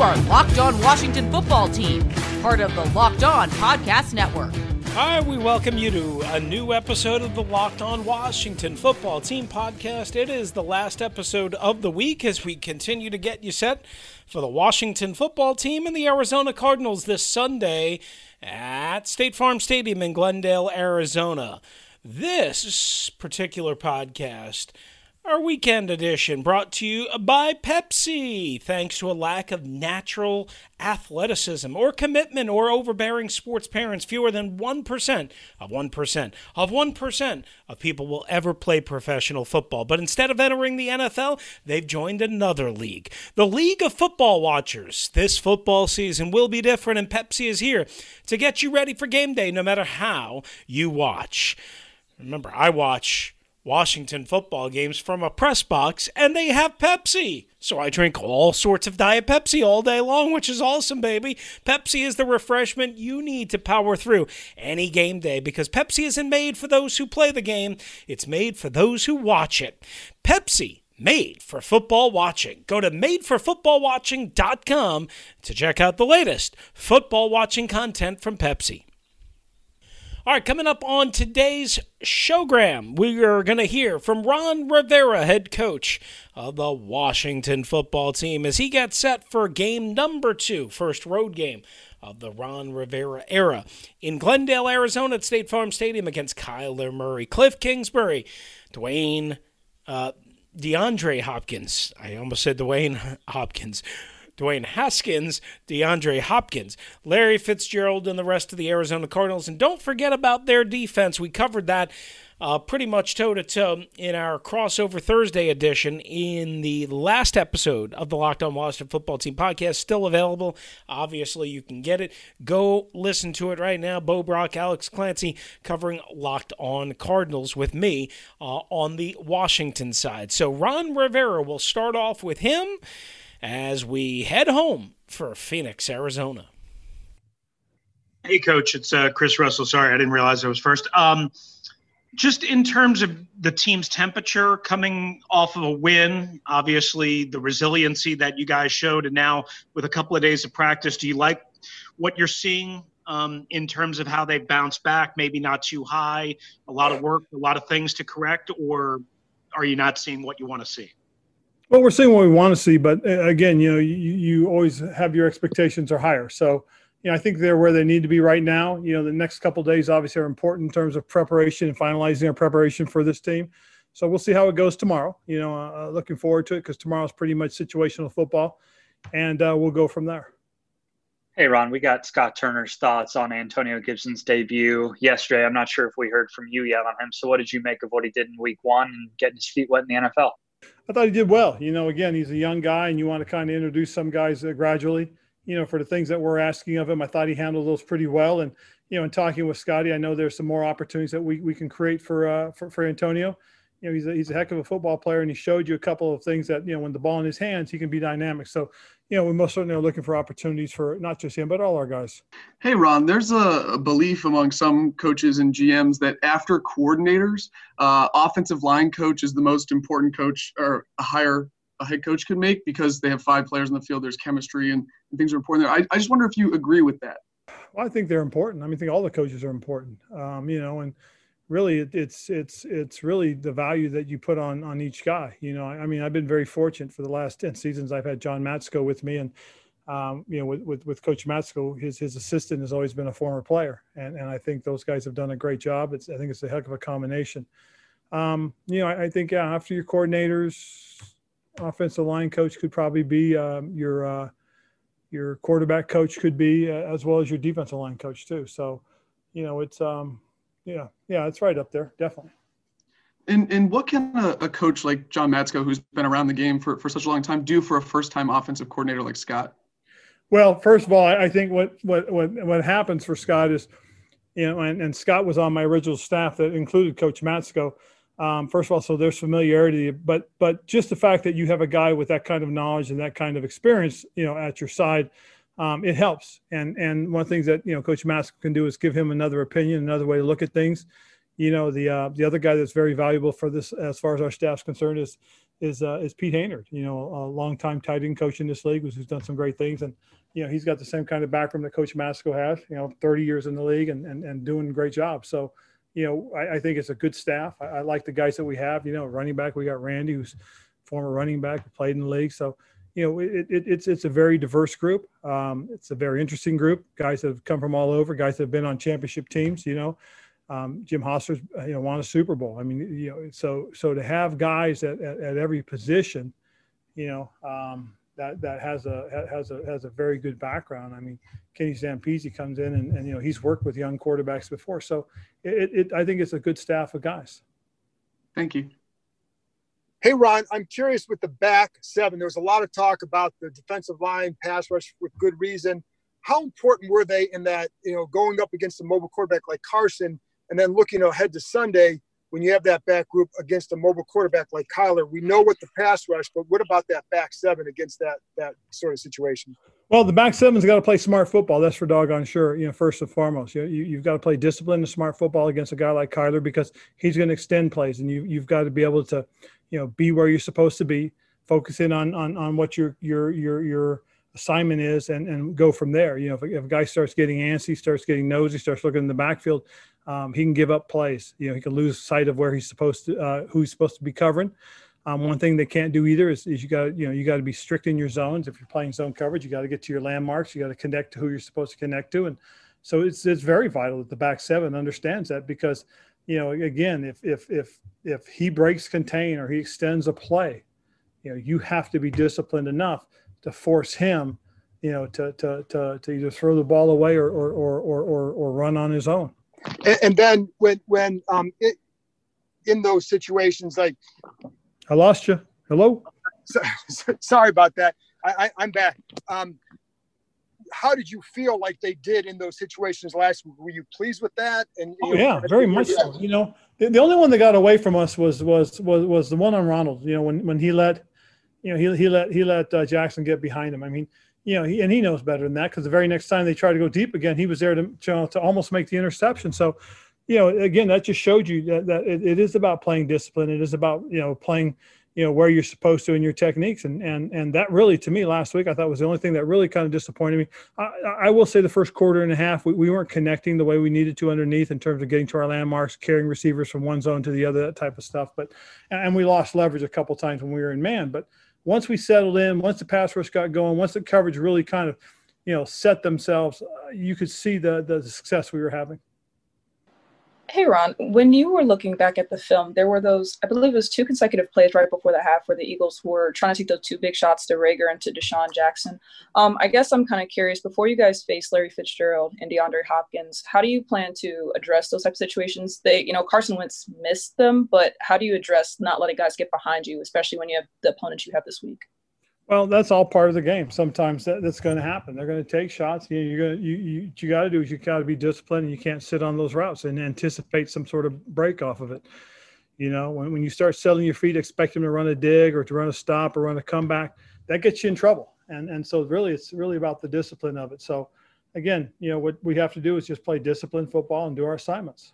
You are Locked On Washington Football Team, part of the Locked On Podcast Network. Hi, we welcome you to a new episode of the Locked On Washington Football Team podcast. It is the last episode of the week as we continue to get you set for the Washington Football Team and the Arizona Cardinals this Sunday at State Farm Stadium in Glendale, Arizona. This particular podcast our weekend edition brought to you by Pepsi. Thanks to a lack of natural athleticism or commitment or overbearing sports parents, fewer than 1% of 1% of 1% of people will ever play professional football. But instead of entering the NFL, they've joined another league, the League of Football Watchers. This football season will be different, and Pepsi is here to get you ready for game day no matter how you watch. Remember, I watch Washington football games from a press box, and they have Pepsi. So I drink all sorts of Diet Pepsi all day long, which is awesome, baby. Pepsi is the refreshment you need to power through any game day because Pepsi isn't made for those who play the game, it's made for those who watch it. Pepsi made for football watching. Go to madeforfootballwatching.com to check out the latest football watching content from Pepsi. All right, coming up on today's showgram, we are going to hear from Ron Rivera, head coach of the Washington football team, as he gets set for game number two, first road game of the Ron Rivera era in Glendale, Arizona at State Farm Stadium against Kyler Murray, Cliff Kingsbury, Dwayne, uh, DeAndre Hopkins. I almost said Dwayne Hopkins. Dwayne Haskins, DeAndre Hopkins, Larry Fitzgerald, and the rest of the Arizona Cardinals. And don't forget about their defense. We covered that uh, pretty much toe to toe in our crossover Thursday edition in the last episode of the Locked On Washington Football Team podcast. Still available. Obviously, you can get it. Go listen to it right now. Bo Brack, Alex Clancy covering Locked On Cardinals with me uh, on the Washington side. So Ron Rivera will start off with him as we head home for Phoenix, Arizona. Hey, Coach, it's uh, Chris Russell. Sorry, I didn't realize I was first. Um, just in terms of the team's temperature coming off of a win, obviously the resiliency that you guys showed, and now with a couple of days of practice, do you like what you're seeing um, in terms of how they bounce back? Maybe not too high, a lot of work, a lot of things to correct, or are you not seeing what you want to see? Well, we're seeing what we want to see, but uh, again, you know, you, you always have your expectations are higher. So, you know, I think they're where they need to be right now. You know, the next couple days obviously are important in terms of preparation and finalizing our preparation for this team. So we'll see how it goes tomorrow. You know, uh, uh looking forward to it because tomorrow's pretty much situational football, and uh, we'll go from there. Hey, Ron, we got Scott Turner's thoughts on Antonio Gibson's debut yesterday. I'm not sure if we heard from you yet on him. So, what did you make of what he did in week one and getting his feet wet in the NFL? I thought he did well. You know, again, he's a young guy, and you want to kind of introduce some guys uh, gradually. You know, for the things that we're asking of him, I thought he handled those pretty well. And you know, in talking with Scotty, I know there's some more opportunities that we, we can create for uh, for, for Antonio. You know, he's a, he's a heck of a football player, and he showed you a couple of things that you know when the ball in his hands, he can be dynamic. So you know, we most certainly are looking for opportunities for not just him, but all our guys. Hey, Ron, there's a, belief among some coaches and GMs that after coordinators, uh, offensive line coach is the most important coach or a higher a head coach could make because they have five players in the field. There's chemistry and, and things are important there. I, I just wonder if you agree with that. Well, I think they're important. I mean, I think all the coaches are important. Um, you know, and really it's it's it's really the value that you put on on each guy you know? I, mean i've been very fortunate for the last 10 seasons i've had john matsko with me and um, you know with, with, with coach matsko his his assistant has always been a former player and and i think those guys have done a great job. It's i think it's a heck of a combination. Um, you know I, I, think yeah, after your coordinators offensive line coach could probably be um, your uh, your quarterback coach could be uh, as well as your defensive line coach too. So you know it's um yeah, yeah, it's right up there, definitely. And and what can a, a coach like John Matsko, who's been around the game for, for such a long time, do for a first time offensive coordinator like Scott? Well, first of all, I think what what what what happens for Scott is, you know, and, and Scott was on my original staff that included Coach Matsko. Um, first of all, so there's familiarity, but but just the fact that you have a guy with that kind of knowledge and that kind of experience, you know, at your side, um, it helps. And and one of the things that you know Coach Matsko can do is give him another opinion, another way to look at things you know, the uh, the other guy that's very valuable for this, as far as our staff's concerned, is is uh, is Pete Hoener. You know, a longtime tight end coach in this league, who's done some great things, and you know, he's got the same kind of background that Coach Matsko has. You know, 30 years in the league and and, and doing a great job. So, you know, I, I think it's a good staff. I, I, like the guys that we have. You know, running back, we got Randy, who's former running back, played in the league. So, you know, it, it, it's it's a very diverse group. Um, it's a very interesting group. Guys that have come from all over. Guys that have been on championship teams. You know um, Jim Hostler's, uh, you know, won a Super Bowl. I mean, you know, so so to have guys at, at, at every position, you know, um, that that has a has a has a very good background. I mean, Kenny Zampese comes in and, and you know he's worked with young quarterbacks before, so it, it I think it's a good staff of guys. Thank you. Hey Ron, I'm curious with the back seven. There was a lot of talk about the defensive line pass rush with good reason. How important were they in that? You know, going up against a mobile quarterback like Carson and then looking ahead to Sunday, when you have that back group against a mobile quarterback like Kyler, we know what the pass rush, but what about that back seven against that that sort of situation? Well, the back seven's got to play smart football. That's for doggone sure. You know, first and foremost, you, you have got to play disciplined and smart football against a guy like Kyler because he's going to extend plays, and you you've got to be able to, you know, be where you're supposed to be, focus in on on on what your your your your assignment is, and and go from there. You know, if, if a guy starts getting antsy, starts getting nosy, starts looking in the backfield, um, he can give up plays. You know, he can lose sight of where he's supposed to, uh, who he's supposed to be covering. Um, one thing they can't do either is, is you got you know you got to be strict in your zones. If you're playing zone coverage, you got to get to your landmarks. You got to connect to who you're supposed to connect to, and so it's it's very vital that the back seven understands that because you know again if if if if he breaks contain or he extends a play, you know you have to be disciplined enough to force him, you know, to to to, to either throw the ball away or or or or, or run on his own. And, and then when when um it, in those situations like i lost you. Hello? So, sorry about that. I, I am back. Um how did you feel like they did in those situations last week? Were you pleased with that? And oh, yeah, very much so. You know, the, the, only one that got away from us was was was was the one on Ronald. You know, when when he let, you know, he he let he let uh, Jackson get behind him. I mean, you know, he, and he knows better than that because the very next time they tried to go deep again, he was there to, to, to almost make the interception. So, you know, again, that just showed you that, that it, it is about playing discipline. It is about, you know, playing, you know, where you're supposed to in your techniques. And, and, and that really, to me last week, I thought was the only thing that really kind of disappointed me. I, I will say the first quarter and a half, we, we weren't connecting the way we needed to underneath in terms of getting to our landmarks, carrying receivers from one zone to the other, that type of stuff. But, and we lost leverage a couple times when we were in man, but, once we settled in, once the pass rush got going, once the coverage really kind of, you know, set themselves, uh, you could see the the success we were having. Hey Ron, when you were looking back at the film, there were those, I believe it was two consecutive plays right before the half where the Eagles were trying to take those two big shots to Reagor and to DeSean Jackson. Um, I guess I'm kind of curious, before you guys face Larry Fitzgerald and DeAndre Hopkins, how do you plan to address those type of situations? They, you know, Carson Wentz missed them, but how do you address not letting guys get behind you, especially when you have the opponents you have this week? Well, that's all part of the game. Sometimes that, that's going to happen. They're going to take shots. You know, you're going to you you what you got to do is you got to be disciplined, and you can't sit on those routes and anticipate some sort of break off of it. You know, when, when you start selling your feet, expect them to run a dig or to run a stop or run a comeback, that gets you in trouble. And and so really, it's really about the discipline of it. So, again, you know, what we have to do is just play disciplined football and do our assignments.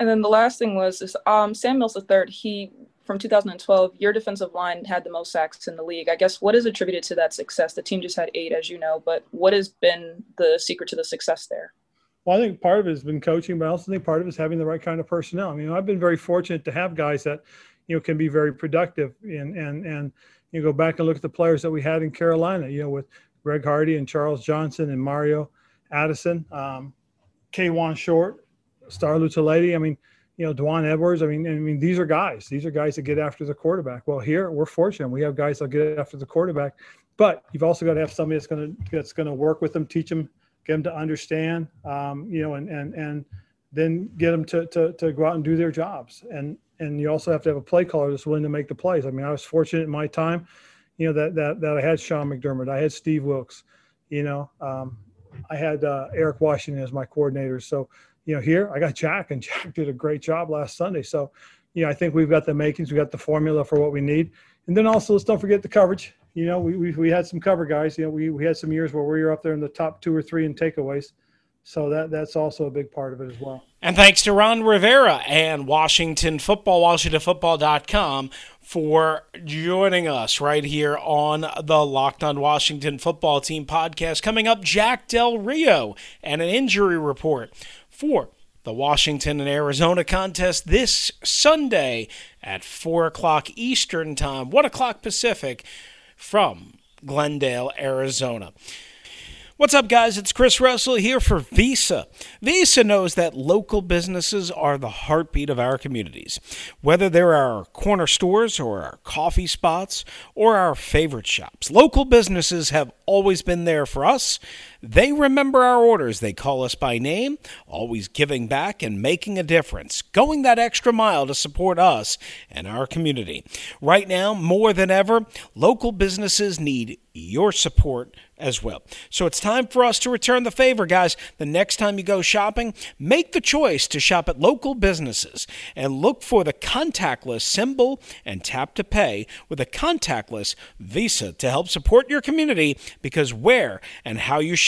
And then the last thing was this, um, Sam Mills III. He from 2012, your defensive line had the most sacks in the league. I guess what is attributed to that success? The team just had eight, as you know, but what has been the secret to the success there? Well, I think part of it has been coaching, but I also think part of it is having the right kind of personnel. I mean, I've been very fortunate to have guys that, you know, can be very productive and and and you go back and look at the players that we had in Carolina, you know, with Greg Hardy and Charles Johnson and Mario Addison, um, Kawann Short, Star Lotulelei. I mean, you know, Dwan Edwards. I mean, I mean, these are guys. These are guys that get after the quarterback. Well, here we're fortunate. We have guys that get after the quarterback, but you've also got to have somebody that's going to that's going to work with them, teach them, get them to understand, um, you know, and and and then get them to, to to go out and do their jobs. And and you also have to have a play caller that's willing to make the plays. I mean, I was fortunate in my time, you know, that that that I had Sean McDermott, I had Steve Wilks, you know, um, I had uh, Eric Washington as my coordinator. So, you know, here I got Jack, and Jack did a great job last Sunday. So, you know, I think we've got the makings, we got the formula for what we need, and then also let's don't forget the coverage. You know, we we, we had some cover guys. You know, we we had some years where we were up there in the top two or three in takeaways. So that that's also a big part of it as well. And thanks to Ron Rivera and Washington Football, WashingtonFootball.com for joining us right here on the Locked on Washington Football Team podcast. Coming up, Jack Del Rio and an injury report for the Washington and Arizona contest this Sunday at 4 o'clock Eastern Time, 1 o'clock Pacific from Glendale, Arizona. What's up, guys? It's Chris Russell here for Visa. Visa knows that local businesses are the heartbeat of our communities. Whether they're our corner stores or our coffee spots or our favorite shops, local businesses have always been there for us. They remember our orders. They call us by name, always giving back and making a difference, going that extra mile to support us and our community. Right now, more than ever, local businesses need your support as well. So it's time for us to return the favor, guys. The next time you go shopping, make the choice to shop at local businesses and look for the contactless symbol and tap to pay with a contactless Visa to help support your community because where and how you shop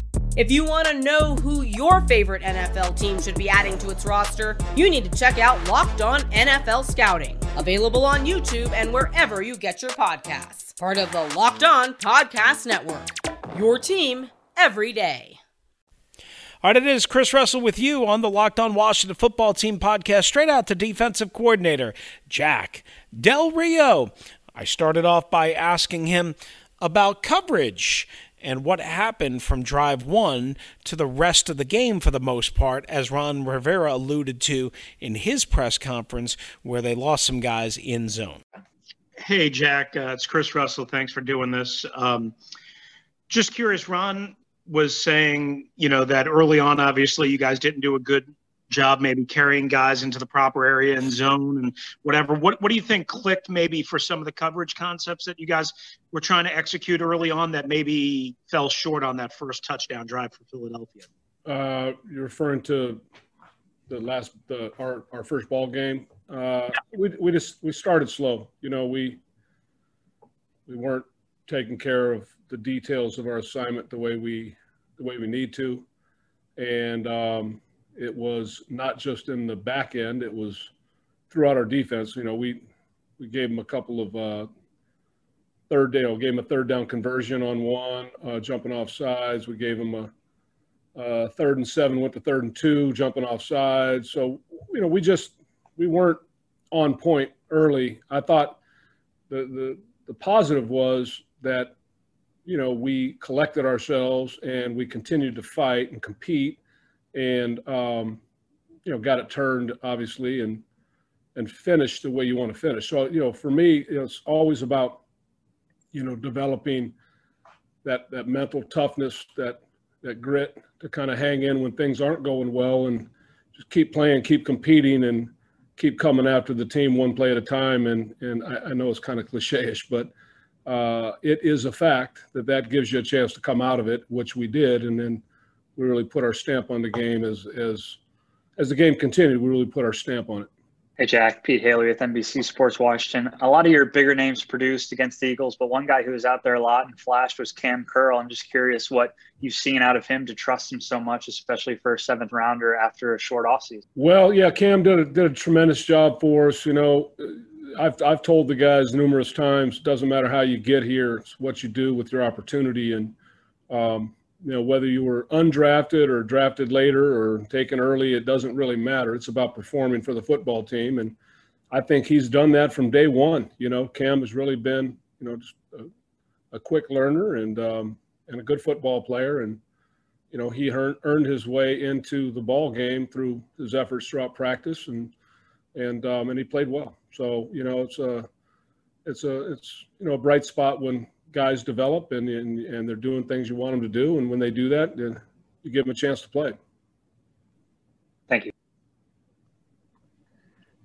If you want to know who your favorite NFL team should be adding to its roster, you need to check out Locked On NFL Scouting, available on YouTube and wherever you get your podcasts. Part of the Locked On Podcast Network. Your team every day. All right, it is Chris Russell with you on the Locked On Washington Football Team podcast, straight out to defensive coordinator Jack Del Rio. I started off by asking him about coverage and what happened from drive one to the rest of the game for the most part, as Ron Rivera alluded to in his press conference, where they lost some guys in zone. Hey, Jack, uh, it's Chris Russell. Thanks for doing this. Um, just curious, Ron was saying, you know, that early on, obviously, you guys didn't do a good job maybe carrying guys into the proper area and zone and whatever. What what do you think clicked maybe for some of the coverage concepts that you guys were trying to execute early on that maybe fell short on that first touchdown drive for Philadelphia? Uh, you're referring to the last the our, our first ball game. Uh, we we just we started slow. You know we we weren't taking care of the details of our assignment the way we the way we need to, and um, it was not just in the back end; it was throughout our defense. You know, we we gave them a couple of uh, third down, gave them a third down conversion on one, uh, jumping off sides. We gave them a, a third and seven, went to third and two, jumping off sides. So you know, we just we weren't on point early. I thought the the the positive was that you know we collected ourselves and we continued to fight and compete and um, you know got it turned obviously and and finished the way you want to finish. So you know, for me, it's always about you know developing that that mental toughness, that that grit to kind of hang in when things aren't going well, and just keep playing, keep competing, and keep coming after the team one play at a time. And and I, I know it's kind of cliche-ish, but uh, it is a fact that that gives you a chance to come out of it, which we did, and then we really put our stamp on the game as as as the game continued. We really put our stamp on it. Hey Jack, Pete Hailey with NBC Sports Washington. A lot of your bigger names produced against the Eagles, but one guy who was out there a lot and flashed was Cam Curl. I'm just curious what you've seen out of him to trust him so much, especially for a seventh rounder after a short offseason. Well, yeah, Cam did a, did a tremendous job for us. You know, I've I've told the guys numerous times, doesn't matter how you get here, it's what you do with your opportunity. And um, you know whether you were undrafted or drafted later or taken early it doesn't really matter it's about performing for the football team and I think he's done that from day one. You know, Cam has really been, you know, just a, a quick learner and um, and a good football player, and you know, he earned earned his way into the ball game through his efforts throughout practice, and and um, and he played well. So you know, it's a it's a it's you know a bright spot when guys develop and and, and they're doing things you want them to do, and when they do that, then you give them a chance to play. Thank you.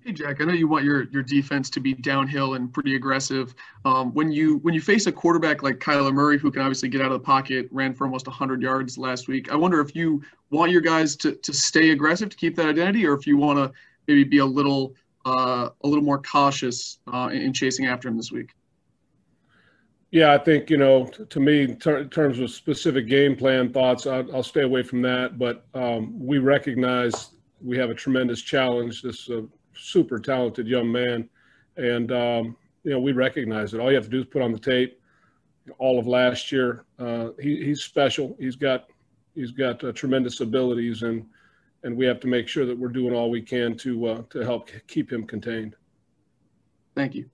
Hey Jack, I know you want your your defense to be downhill and pretty aggressive. Um, when you when you face a quarterback like Kyler Murray, who can obviously get out of the pocket, ran for almost 100 yards last week, I wonder if you want your guys to to stay aggressive to keep that identity, or if you want to maybe be a little uh, a little more cautious uh, in chasing after him this week. Yeah, I think you know, to me, in, ter- in terms of specific game plan thoughts, I'll, I'll stay away from that. But um, we recognize we have a tremendous challenge. This uh, super talented young man, and um, you know we recognize it. All you have to do is put on the tape. All of last year, uh, he, he's special. He's got he's got uh, tremendous abilities, and and we have to make sure that we're doing all we can to uh, to help keep him contained. Thank you.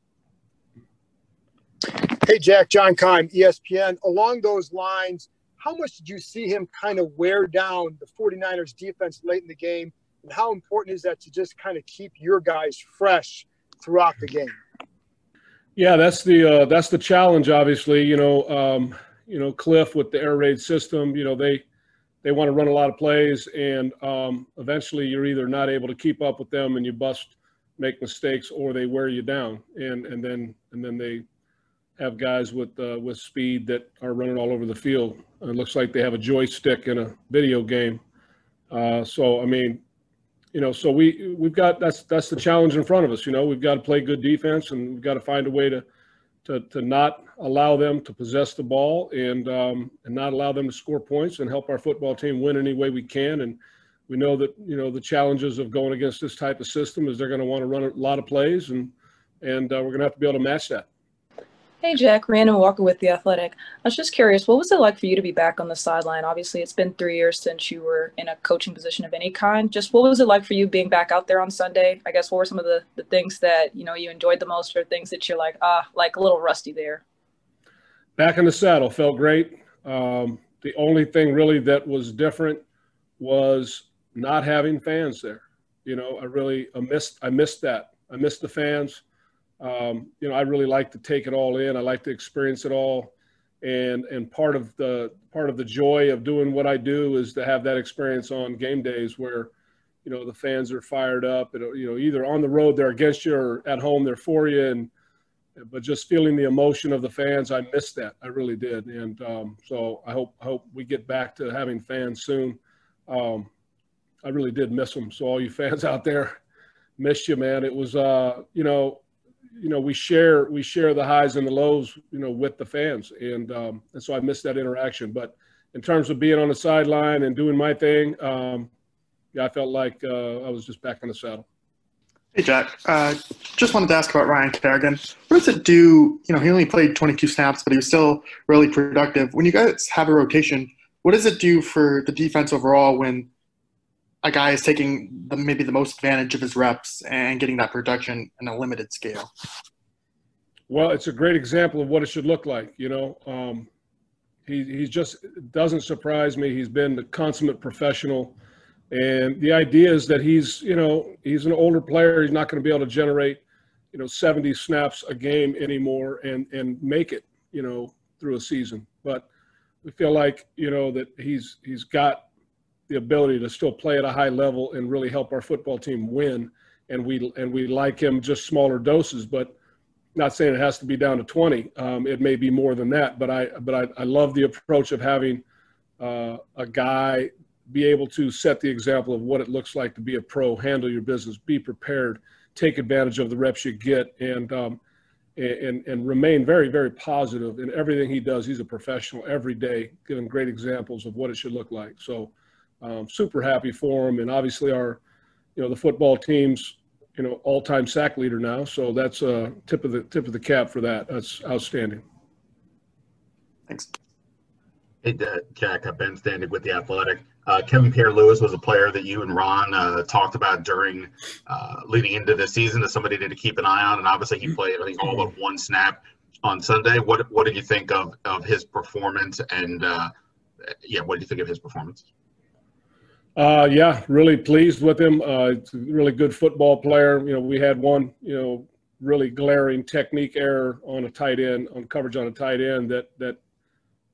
Hey, Jack, John Keim, ESPN. Along those lines, how much did you see him kind of wear down the 49ers defense late in the game? And how important is that to just kind of keep your guys fresh throughout the game? Yeah, that's the uh, that's the challenge. Obviously, you know, um, you know, Cliff with the air raid system. You know, they they want to run a lot of plays, and um, eventually you're either not able to keep up with them and you bust, make mistakes, or they wear you down, and and then and then they have guys with uh, with speed that are running all over the field. It looks like they have a joystick in a video game. Uh, so I mean, you know, so we we've got that's that's the challenge in front of us. You know, we've got to play good defense, and we've got to find a way to to to not allow them to possess the ball and um, and not allow them to score points and help our football team win any way we can. And we know that you know the challenges of going against this type of system is they're going to want to run a lot of plays, and and uh, we're going to have to be able to match that. Hey, Jack, Rhiannon Walker with The Athletic. I was just curious, what was it like for you to be back on the sideline? Obviously, it's been three years since you were in a coaching position of any kind. Just what was it like for you being back out there on Sunday? I guess what were some of the, the things that, you know, you enjoyed the most or things that you're like, ah, like a little rusty there? Back in the saddle, felt great. Um, the only thing really that was different was not having fans there. You know, I really I missed I missed that. I missed the fans um, you know, I really like to take it all in. I like to experience it all, and and part of the part of the joy of doing what I do is to have that experience on game days where, you know, the fans are fired up. And, you know, either on the road they're against you or at home they're for you, and but just feeling the emotion of the fans, I missed that. I really did, and um, so I hope hope we get back to having fans soon. Um, I really did miss them. So all you fans out there, missed you, man. It was, uh, you know, you know we share we share the highs and the lows you know with the fans. And um, and so I missed that interaction. But in terms of being on the sideline and doing my thing um, yeah I felt like uh, I was just back on the saddle. Hey Jack uh, just wanted to ask about Ryan Kerrigan. What does it do you know he only played 22 snaps but he was still really productive. When you guys have a rotation what does it do for the defense overall when a guy is taking the, maybe the most advantage of his reps and getting that production in a limited scale. Well, it's a great example of what it should look like. You know, um, he he just doesn't surprise me. He's been the consummate professional, and the idea is that he's you know he's an older player. He's not going to be able to generate you know 70 snaps a game anymore and and make it you know through a season. But we feel like you know that he's he's got the ability to still play at a high level and really help our football team win. And we and we like him just smaller doses, but not saying it has to be down to 20. Um, it may be more than that, but I but I, I love the approach of having uh, a guy be able to set the example of what it looks like to be a pro, handle your business, be prepared, take advantage of the reps you get, and um, and and remain very very positive in everything he does. He's a professional every day, giving great examples of what it should look like. So um, super happy for him, and obviously our, you know, the football team's, you know, all-time sack leader now. So that's a tip of the tip of the cap for that. That's outstanding. Thanks. Hey, Jack, I've Ben Standig with the Athletic. Uh, Kevin Pierre-Louis was a player that you and Ron uh, talked about during uh, leading into the season as somebody needed to keep an eye on, and obviously he played I think all but one snap on Sunday. What what did you think of of his performance? And uh, yeah, what do you think of his performance? Uh, yeah, really pleased with him. Uh, really good football player. You know, we had one, you know, really glaring technique error on a tight end, on coverage on a tight end that that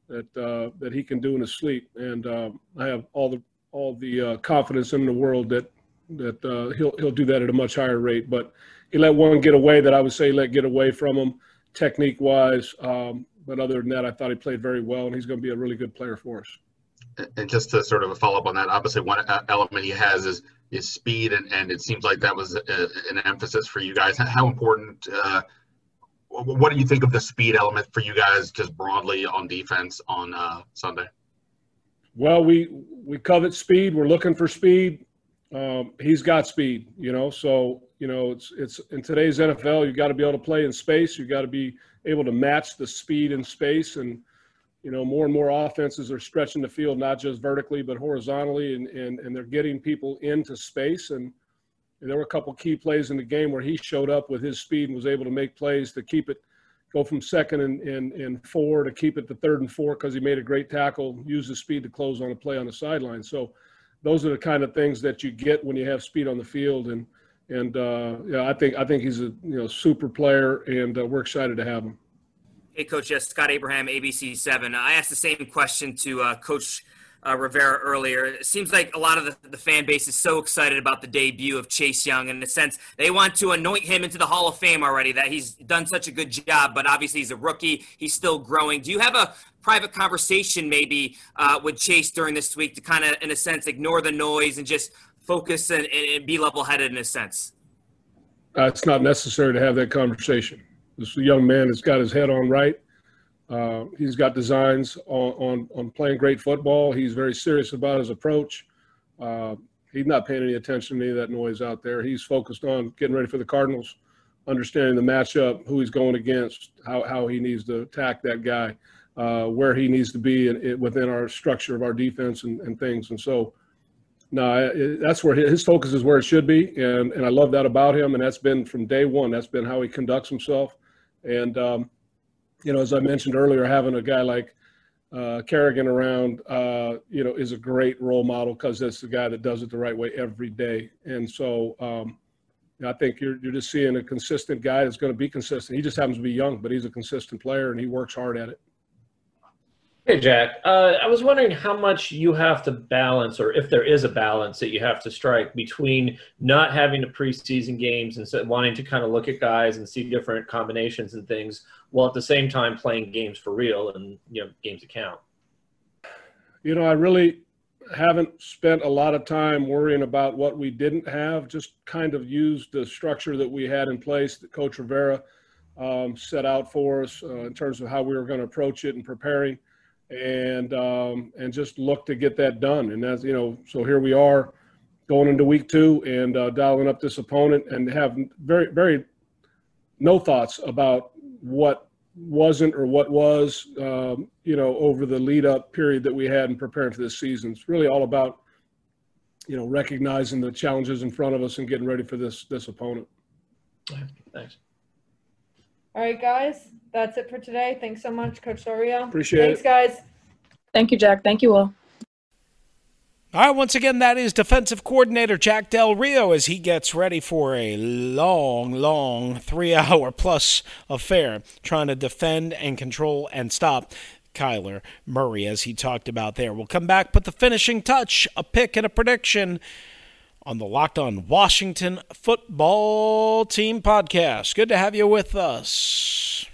that uh, that he can do in his sleep, and um, I have all the all the uh, confidence in the world that that uh, he'll he'll do that at a much higher rate. But he let one get away that I would say let get away from him technique wise. Um, but other than that, I thought he played very well, and he's going to be a really good player for us. And just to sort of follow up on that, obviously one element he has is is speed, and, and it seems like that was a, an emphasis for you guys. How important? Uh, what do you think of the speed element for you guys, just broadly on defense on uh, Sunday? Well, we we covet speed. We're looking for speed. Um, he's got speed, you know. So you know, it's it's in today's NFL, you've got to be able to play in space. You've got to be able to match the speed in space, and you know, more and more offenses are stretching the field not just vertically but horizontally, and and, and they're getting people into space. And, and there were a couple key plays in the game where he showed up with his speed and was able to make plays to keep it go from second and, and, and four to keep it to third and four because he made a great tackle, used his speed to close on a play on the sideline. So those are the kind of things that you get when you have speed on the field. And and uh, yeah, I think I think he's a you know super player, and uh, we're excited to have him. Hey, Coach, yes, Scott Abraham, ABC Seven. I asked the same question to uh, Coach uh, Rivera earlier. It seems like a lot of the, the, fan base is so excited about the debut of Chase Young. In a sense, they want to anoint him into the Hall of Fame already. That he's done such a good job, but obviously he's a rookie. He's still growing. Do you have a private conversation maybe uh, with Chase during this week to kind of, in a sense, ignore the noise and just focus and, and be level headed in a sense? Uh, it's not necessary to have that conversation. This young man has got his head on right. Uh, he's got designs on, on, on, playing great football. He's very serious about his approach. Uh, he's not paying any attention to any of that noise out there. He's focused on getting ready for the Cardinals, understanding the matchup, who he's going against, how, how he needs to attack that guy, uh, where he needs to be in, in, within our structure of our defense and, and things. And so no, that's where his focus is where it should be, and and I love that about him, and that's been from day one. That's been how he conducts himself, and um, you know, as I mentioned earlier, having a guy like uh, Kerrigan around, uh, you know, is a great role model because that's the guy that does it the right way every day, and so. Um, I think you're, you're just seeing a consistent guy that's going to be consistent. He just happens to be young, but he's a consistent player and he works hard at it. Hey, Jack. Uh, I was wondering how much you have to balance, or if there is a balance that you have to strike between not having the preseason games and wanting to kind of look at guys and see different combinations and things, while at the same time playing games for real and you know games count. You know, I really haven't spent a lot of time worrying about what we didn't have. Just kind of used the structure that we had in place that Coach Rivera um, set out for us uh, in terms of how we were going to approach it and preparing and um, and just look to get that done. And that's you know, so here we are going into week two and uh, dialing up this opponent and have very very no thoughts about what wasn't or what was um, you know over the lead up period that we had in preparing for this season. It's really all about you know recognizing the challenges in front of us and getting ready for this this opponent. Thanks. All right, guys, that's it for today. Thanks so much, Coach Sorio. Appreciate Thanks, it. Thanks, guys. Thank you, Jack. Thank you all. All right, once again, that is defensive coordinator Jack Del Rio as he gets ready for a long, long three hour plus affair trying to defend and control and stop Kyler Murray, as he talked about there. We'll come back, put the finishing touch, a pick, and a prediction on the Locked On Washington Football Team podcast. Good to have you with us.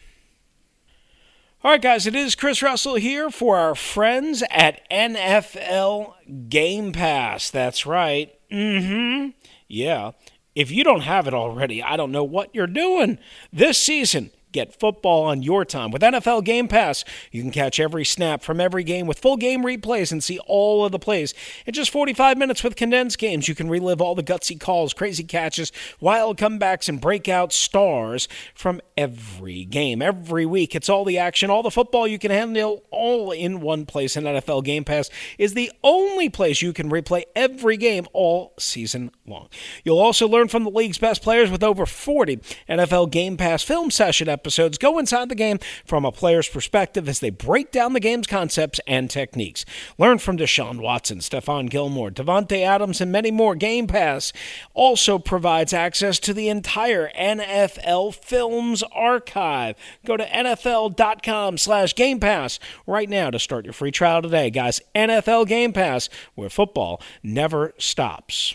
All right, guys, it is Chris Russell here for our friends at NFL Game Pass. That's right. Mm hmm. Yeah. If you don't have it already, I don't know what you're doing. This season, Get football on your time. With NFL Game Pass, you can catch every snap from every game with full game replays and see all of the plays. In just 45 minutes with condensed games, you can relive all the gutsy calls, crazy catches, wild comebacks, and breakout stars from every game. Every week, it's all the action, all the football you can handle all in one place. And NFL Game Pass is the only place you can replay every game all season long. You'll also learn from the league's best players with over 40 NFL Game Pass film session episodes episodes go inside the game from a player's perspective as they break down the game's concepts and techniques. Learn from Deshaun Watson, Stephon Gilmore, Davante Adams, and many more. Game Pass also provides access to the entire NFL Films archive. Go to NFL.com slash Game Pass right now to start your free trial today. Guys, NFL Game Pass, where football never stops.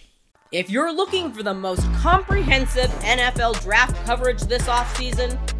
If you're looking for the most comprehensive NFL draft coverage this offseason,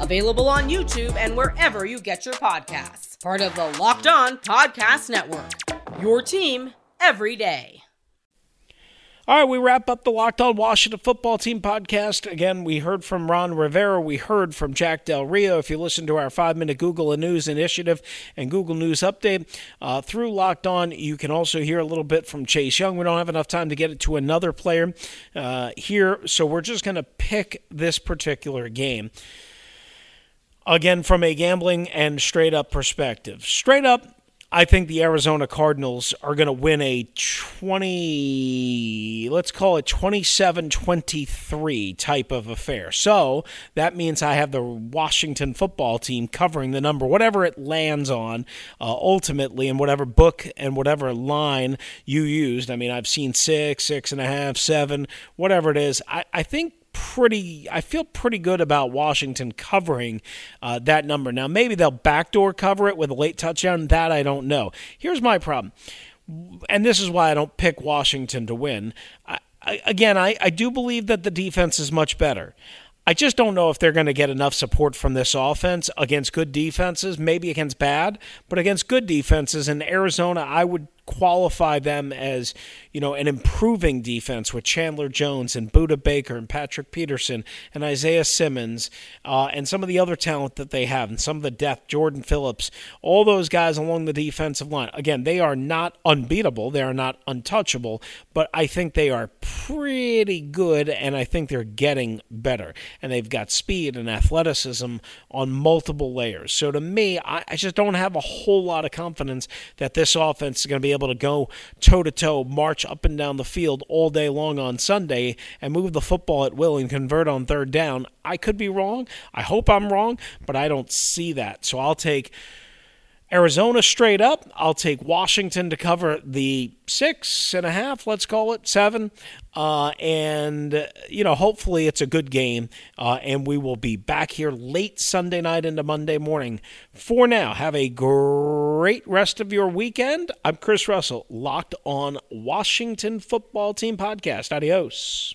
available on YouTube and wherever you get your podcasts. Part of the Locked On Podcast Network. Your team every day. All right, we wrap up the Locked On Washington Football Team podcast. Again, we heard from Ron Rivera. We heard from Jack Del Rio. If you listen to our five minute Google News initiative and Google News update uh, through Locked On, you can also hear a little bit from Chase Young. We don't have enough time to get it to another player uh, here, so we're just going to pick this particular game. Again, from a gambling and straight up perspective. Straight up, I think the Arizona Cardinals are going to win a 20, let's call it 27 23 type of affair. So that means I have the Washington football team covering the number, whatever it lands on uh, ultimately, and whatever book and whatever line you used. I mean, I've seen six, six and a half, seven, whatever it is. I, I think pretty I feel pretty good about Washington covering uh, that number. Now maybe they'll backdoor cover it with a late touchdown. That I don't know. Here's my problem, and this is why I don't pick Washington to win. I, I, again, I, I do believe that the defense is much better. I just don't know if they're going to get enough support from this offense against good defenses, maybe against bad, but against good defenses. In Arizona, I would qualify them as, you know, an improving defense with Chandler Jones and Budda Baker and Patrick Peterson and Isaiah Simmons uh, and some of the other talent that they have and some of the depth, Jordan Phillips, all those guys along the defensive line. Again, they are not unbeatable, they are not untouchable, but I think they are pretty good and I think they're getting better. And they've got speed and athleticism on multiple layers. So to me, I, I just don't have a whole lot of confidence that this offense is going to be able to go toe to toe, march up and down the field all day long on Sunday and move the football at will and convert on third down. I could be wrong. I hope I'm wrong, but I don't see that. So I'll take Arizona straight up. I'll take Washington to cover the six and a half, let's call it seven. Uh, and, you know, hopefully it's a good game. Uh, and we will be back here late Sunday night into Monday morning. For now, have a great rest of your weekend. I'm Chris Russell, locked on Washington Football Team Podcast. Adios.